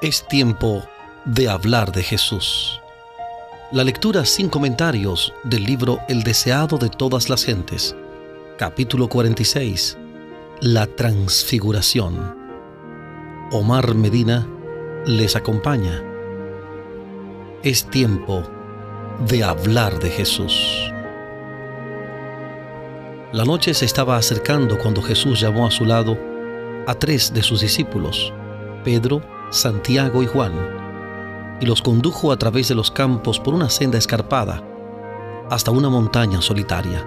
Es tiempo de hablar de Jesús. La lectura sin comentarios del libro El deseado de todas las gentes, capítulo 46, La transfiguración. Omar Medina les acompaña. Es tiempo de hablar de Jesús. La noche se estaba acercando cuando Jesús llamó a su lado a tres de sus discípulos, Pedro, Santiago y Juan, y los condujo a través de los campos por una senda escarpada hasta una montaña solitaria.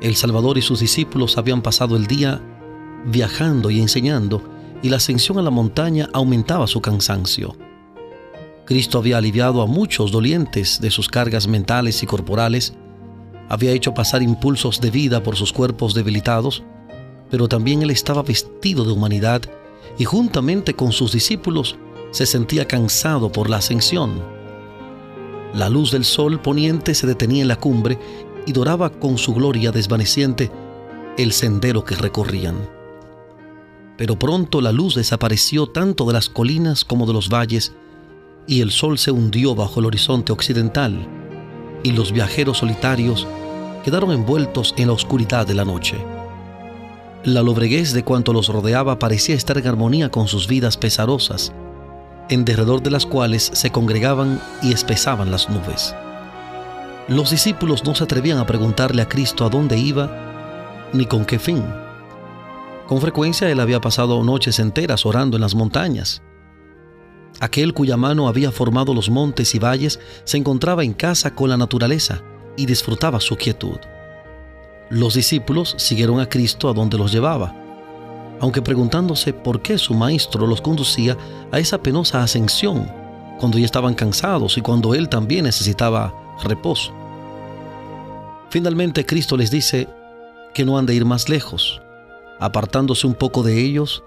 El Salvador y sus discípulos habían pasado el día viajando y enseñando, y la ascensión a la montaña aumentaba su cansancio. Cristo había aliviado a muchos dolientes de sus cargas mentales y corporales, había hecho pasar impulsos de vida por sus cuerpos debilitados, pero también él estaba vestido de humanidad y juntamente con sus discípulos se sentía cansado por la ascensión. La luz del sol poniente se detenía en la cumbre y doraba con su gloria desvaneciente el sendero que recorrían. Pero pronto la luz desapareció tanto de las colinas como de los valles, y el sol se hundió bajo el horizonte occidental, y los viajeros solitarios quedaron envueltos en la oscuridad de la noche. La lobreguez de cuanto los rodeaba parecía estar en armonía con sus vidas pesarosas, en derredor de las cuales se congregaban y espesaban las nubes. Los discípulos no se atrevían a preguntarle a Cristo a dónde iba ni con qué fin. Con frecuencia él había pasado noches enteras orando en las montañas. Aquel cuya mano había formado los montes y valles se encontraba en casa con la naturaleza y disfrutaba su quietud. Los discípulos siguieron a Cristo a donde los llevaba, aunque preguntándose por qué su maestro los conducía a esa penosa ascensión, cuando ya estaban cansados y cuando él también necesitaba reposo. Finalmente Cristo les dice que no han de ir más lejos. Apartándose un poco de ellos,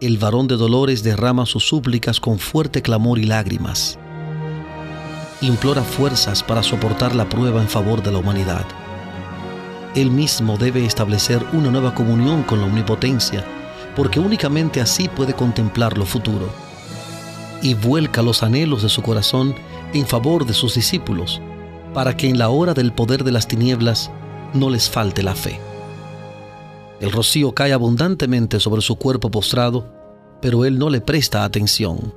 el varón de dolores derrama sus súplicas con fuerte clamor y lágrimas. Implora fuerzas para soportar la prueba en favor de la humanidad. Él mismo debe establecer una nueva comunión con la omnipotencia, porque únicamente así puede contemplar lo futuro. Y vuelca los anhelos de su corazón en favor de sus discípulos, para que en la hora del poder de las tinieblas no les falte la fe. El rocío cae abundantemente sobre su cuerpo postrado, pero él no le presta atención.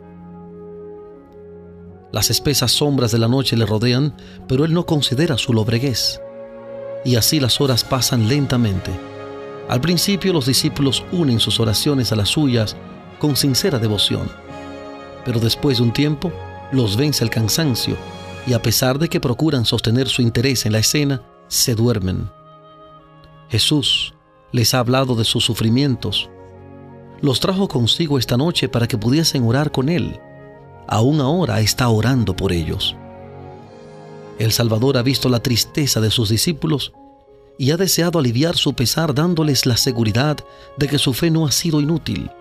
Las espesas sombras de la noche le rodean, pero él no considera su lobreguez y así las horas pasan lentamente. Al principio los discípulos unen sus oraciones a las suyas con sincera devoción, pero después de un tiempo los vence el cansancio y a pesar de que procuran sostener su interés en la escena, se duermen. Jesús les ha hablado de sus sufrimientos. Los trajo consigo esta noche para que pudiesen orar con Él. Aún ahora está orando por ellos. El Salvador ha visto la tristeza de sus discípulos y ha deseado aliviar su pesar dándoles la seguridad de que su fe no ha sido inútil.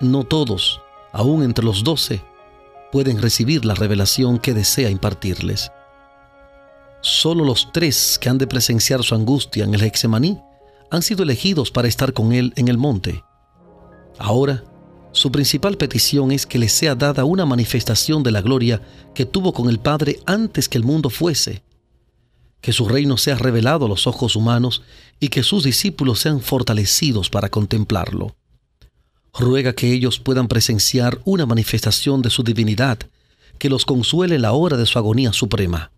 No todos, aún entre los doce, pueden recibir la revelación que desea impartirles. Solo los tres que han de presenciar su angustia en el Hexemaní han sido elegidos para estar con él en el monte. Ahora, su principal petición es que le sea dada una manifestación de la gloria que tuvo con el Padre antes que el mundo fuese, que su reino sea revelado a los ojos humanos y que sus discípulos sean fortalecidos para contemplarlo. Ruega que ellos puedan presenciar una manifestación de su divinidad que los consuele en la hora de su agonía suprema.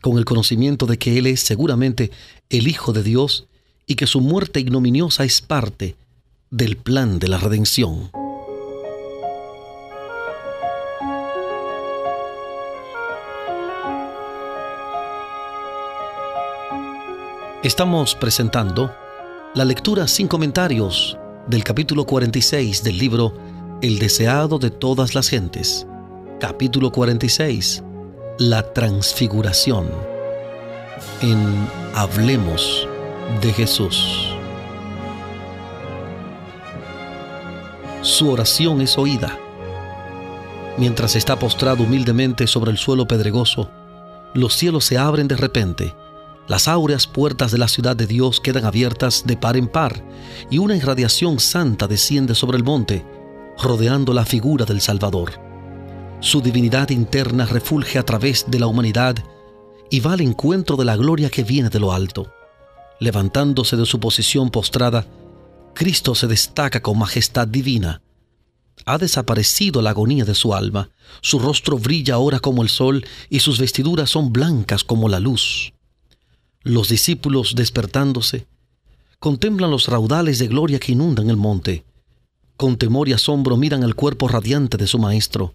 Con el conocimiento de que Él es seguramente el Hijo de Dios y que su muerte ignominiosa es parte del plan de la redención. Estamos presentando la lectura sin comentarios del capítulo 46 del libro El deseado de todas las gentes. Capítulo 46. La transfiguración. En Hablemos de Jesús. Su oración es oída. Mientras está postrado humildemente sobre el suelo pedregoso, los cielos se abren de repente, las áureas puertas de la ciudad de Dios quedan abiertas de par en par, y una irradiación santa desciende sobre el monte, rodeando la figura del Salvador. Su divinidad interna refulge a través de la humanidad y va al encuentro de la gloria que viene de lo alto. Levantándose de su posición postrada, Cristo se destaca con majestad divina. Ha desaparecido la agonía de su alma, su rostro brilla ahora como el sol y sus vestiduras son blancas como la luz. Los discípulos, despertándose, contemplan los raudales de gloria que inundan el monte. Con temor y asombro miran el cuerpo radiante de su Maestro,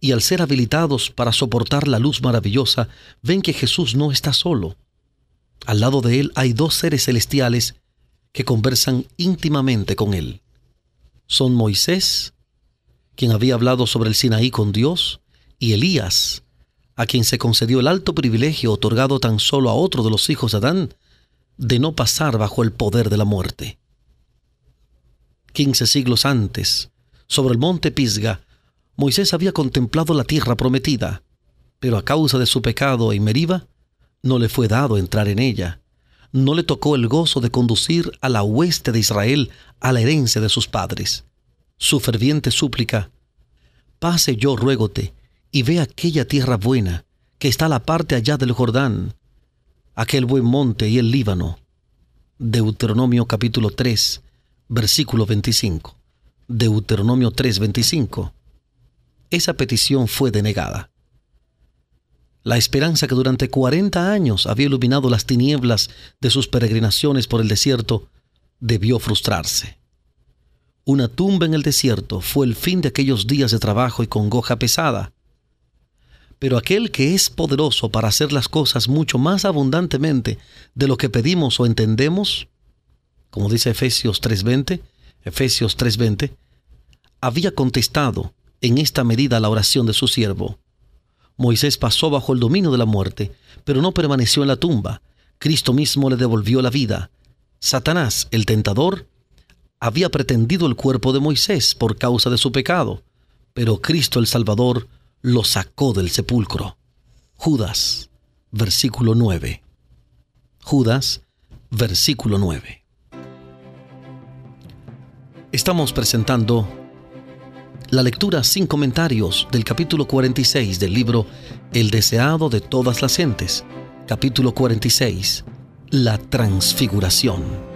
y al ser habilitados para soportar la luz maravillosa, ven que Jesús no está solo. Al lado de él hay dos seres celestiales que conversan íntimamente con él. Son Moisés, quien había hablado sobre el Sinaí con Dios, y Elías, a quien se concedió el alto privilegio otorgado tan solo a otro de los hijos de Adán de no pasar bajo el poder de la muerte. Quince siglos antes, sobre el monte Pisga, Moisés había contemplado la tierra prometida, pero a causa de su pecado en Meriba, no le fue dado entrar en ella. No le tocó el gozo de conducir a la hueste de Israel a la herencia de sus padres. Su ferviente súplica, pase yo ruégote y ve aquella tierra buena que está a la parte allá del Jordán, aquel buen monte y el Líbano. Deuteronomio capítulo 3, versículo 25. Deuteronomio 3, 25. Esa petición fue denegada. La esperanza que durante 40 años había iluminado las tinieblas de sus peregrinaciones por el desierto debió frustrarse. Una tumba en el desierto fue el fin de aquellos días de trabajo y congoja pesada. Pero aquel que es poderoso para hacer las cosas mucho más abundantemente de lo que pedimos o entendemos, como dice Efesios 3:20, Efesios 3:20, había contestado en esta medida la oración de su siervo. Moisés pasó bajo el dominio de la muerte, pero no permaneció en la tumba. Cristo mismo le devolvió la vida. Satanás, el tentador, había pretendido el cuerpo de Moisés por causa de su pecado, pero Cristo el Salvador lo sacó del sepulcro. Judas, versículo 9. Judas, versículo 9. Estamos presentando la lectura sin comentarios del capítulo 46 del libro El deseado de todas las gentes, capítulo 46, La transfiguración.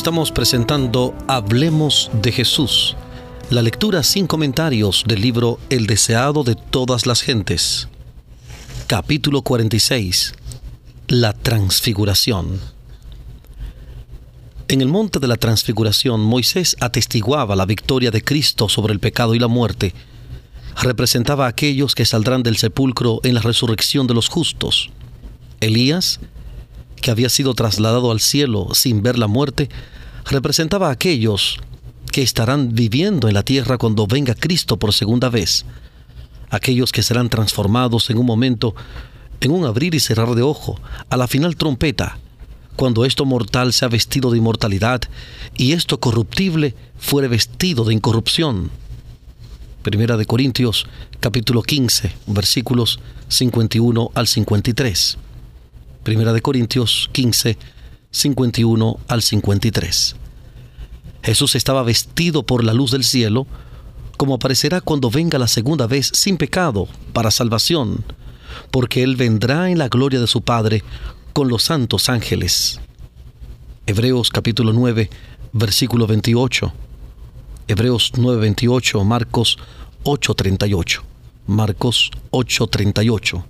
Estamos presentando Hablemos de Jesús, la lectura sin comentarios del libro El deseado de todas las gentes. Capítulo 46. La transfiguración. En el monte de la transfiguración, Moisés atestiguaba la victoria de Cristo sobre el pecado y la muerte. Representaba a aquellos que saldrán del sepulcro en la resurrección de los justos. Elías que había sido trasladado al cielo sin ver la muerte, representaba a aquellos que estarán viviendo en la tierra cuando venga Cristo por segunda vez. aquellos que serán transformados en un momento, en un abrir y cerrar de ojo, a la final trompeta, cuando esto mortal sea vestido de inmortalidad y esto corruptible fuere vestido de incorrupción. Primera de Corintios capítulo 15, versículos 51 al 53. Primera de Corintios 15, 51 al 53. Jesús estaba vestido por la luz del cielo, como aparecerá cuando venga la segunda vez sin pecado para salvación, porque Él vendrá en la gloria de su Padre con los santos ángeles. Hebreos capítulo 9, versículo 28. Hebreos 9, 28, Marcos 8, 38. Marcos 8, 38.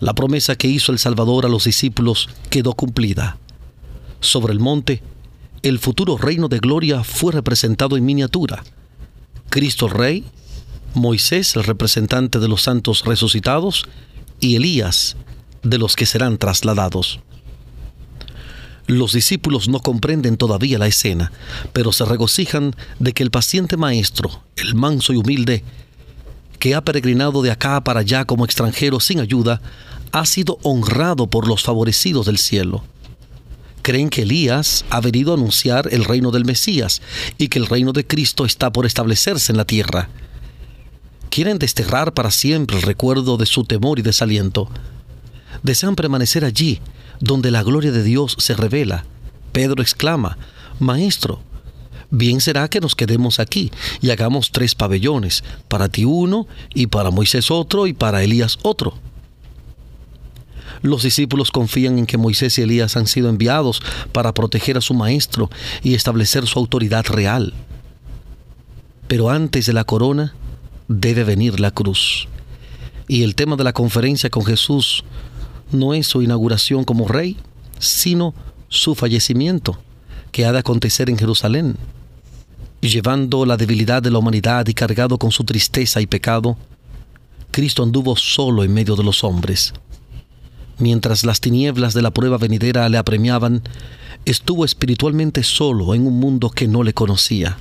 La promesa que hizo el Salvador a los discípulos quedó cumplida. Sobre el monte, el futuro reino de gloria fue representado en miniatura. Cristo Rey, Moisés el representante de los santos resucitados y Elías de los que serán trasladados. Los discípulos no comprenden todavía la escena, pero se regocijan de que el paciente maestro, el manso y humilde, que ha peregrinado de acá para allá como extranjero sin ayuda, ha sido honrado por los favorecidos del cielo creen que Elías ha venido a anunciar el reino del Mesías y que el reino de Cristo está por establecerse en la tierra. Quieren desterrar para siempre el recuerdo de su temor y desaliento. Desean permanecer allí, donde la gloria de Dios se revela. Pedro exclama, Maestro, bien será que nos quedemos aquí y hagamos tres pabellones, para ti uno, y para Moisés otro, y para Elías otro. Los discípulos confían en que Moisés y Elías han sido enviados para proteger a su maestro y establecer su autoridad real. Pero antes de la corona debe venir la cruz. Y el tema de la conferencia con Jesús no es su inauguración como rey, sino su fallecimiento, que ha de acontecer en Jerusalén. Llevando la debilidad de la humanidad y cargado con su tristeza y pecado, Cristo anduvo solo en medio de los hombres mientras las tinieblas de la prueba venidera le apremiaban, estuvo espiritualmente solo en un mundo que no le conocía.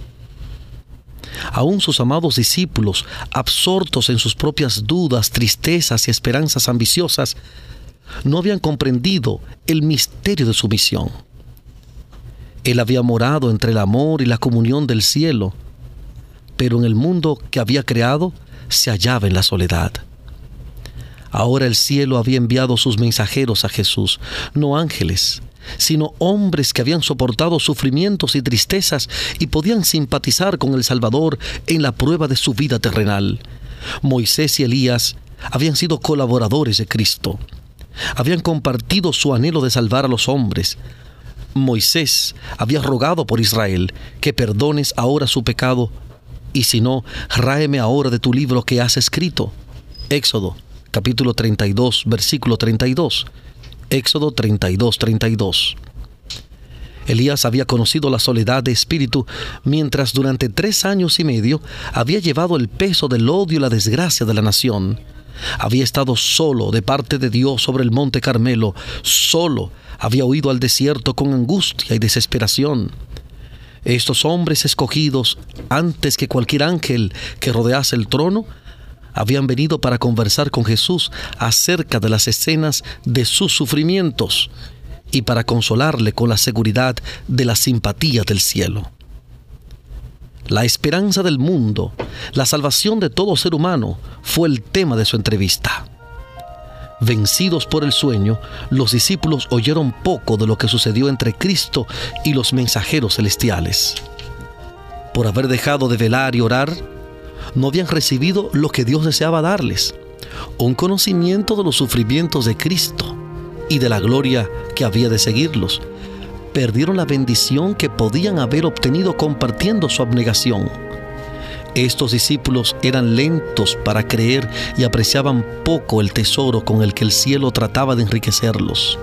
Aún sus amados discípulos, absortos en sus propias dudas, tristezas y esperanzas ambiciosas, no habían comprendido el misterio de su misión. Él había morado entre el amor y la comunión del cielo, pero en el mundo que había creado se hallaba en la soledad. Ahora el cielo había enviado sus mensajeros a Jesús, no ángeles, sino hombres que habían soportado sufrimientos y tristezas y podían simpatizar con el Salvador en la prueba de su vida terrenal. Moisés y Elías habían sido colaboradores de Cristo. Habían compartido su anhelo de salvar a los hombres. Moisés había rogado por Israel que perdones ahora su pecado y si no, ráeme ahora de tu libro que has escrito. Éxodo capítulo 32, versículo 32. Éxodo 32, 32. Elías había conocido la soledad de espíritu mientras durante tres años y medio había llevado el peso del odio y la desgracia de la nación. Había estado solo de parte de Dios sobre el monte Carmelo, solo había huido al desierto con angustia y desesperación. Estos hombres escogidos, antes que cualquier ángel que rodease el trono, habían venido para conversar con Jesús acerca de las escenas de sus sufrimientos y para consolarle con la seguridad de la simpatía del cielo. La esperanza del mundo, la salvación de todo ser humano, fue el tema de su entrevista. Vencidos por el sueño, los discípulos oyeron poco de lo que sucedió entre Cristo y los mensajeros celestiales. Por haber dejado de velar y orar, no habían recibido lo que Dios deseaba darles, un conocimiento de los sufrimientos de Cristo y de la gloria que había de seguirlos. Perdieron la bendición que podían haber obtenido compartiendo su abnegación. Estos discípulos eran lentos para creer y apreciaban poco el tesoro con el que el cielo trataba de enriquecerlos.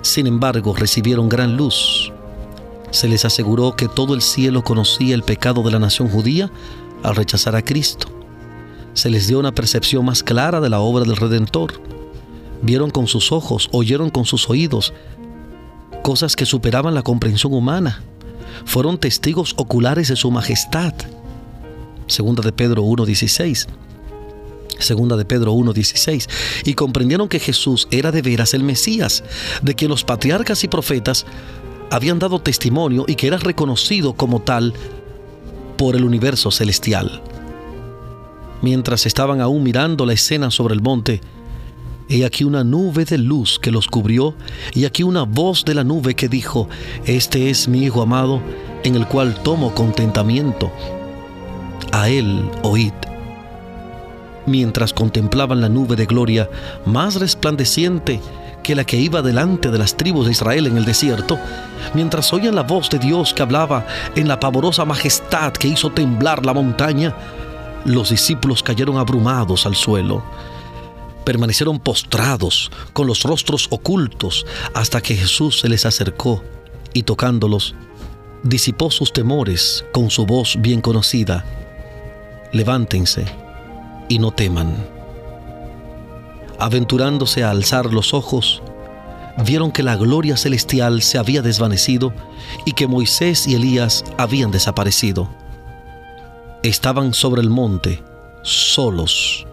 Sin embargo, recibieron gran luz se les aseguró que todo el cielo conocía el pecado de la nación judía al rechazar a Cristo. Se les dio una percepción más clara de la obra del Redentor. Vieron con sus ojos, oyeron con sus oídos, cosas que superaban la comprensión humana. Fueron testigos oculares de su majestad. Segunda de Pedro 1.16. Segunda de Pedro 1.16. Y comprendieron que Jesús era de veras el Mesías, de que los patriarcas y profetas habían dado testimonio y que era reconocido como tal por el universo celestial. Mientras estaban aún mirando la escena sobre el monte, he aquí una nube de luz que los cubrió, y aquí una voz de la nube que dijo, Este es mi Hijo amado, en el cual tomo contentamiento. A él oíd. Mientras contemplaban la nube de gloria, más resplandeciente que la que iba delante de las tribus de Israel en el desierto, mientras oían la voz de Dios que hablaba en la pavorosa majestad que hizo temblar la montaña, los discípulos cayeron abrumados al suelo. Permanecieron postrados, con los rostros ocultos, hasta que Jesús se les acercó y tocándolos, disipó sus temores con su voz bien conocida. Levántense y no teman. Aventurándose a alzar los ojos, vieron que la gloria celestial se había desvanecido y que Moisés y Elías habían desaparecido. Estaban sobre el monte, solos,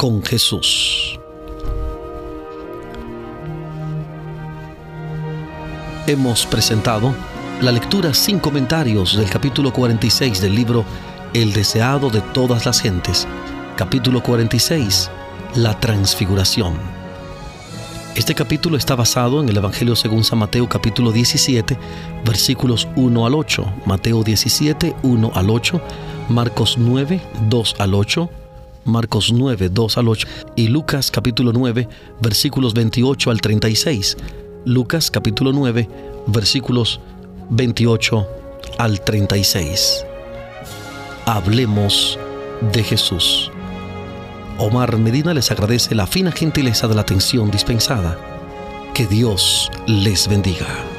con Jesús. Hemos presentado la lectura sin comentarios del capítulo 46 del libro El deseado de todas las gentes, capítulo 46 la transfiguración. Este capítulo está basado en el Evangelio según San Mateo capítulo 17, versículos 1 al 8, Mateo 17, 1 al 8, Marcos 9, 2 al 8, Marcos 9, 2 al 8 y Lucas capítulo 9, versículos 28 al 36, Lucas capítulo 9, versículos 28 al 36. Hablemos de Jesús. Omar Medina les agradece la fina gentileza de la atención dispensada. Que Dios les bendiga.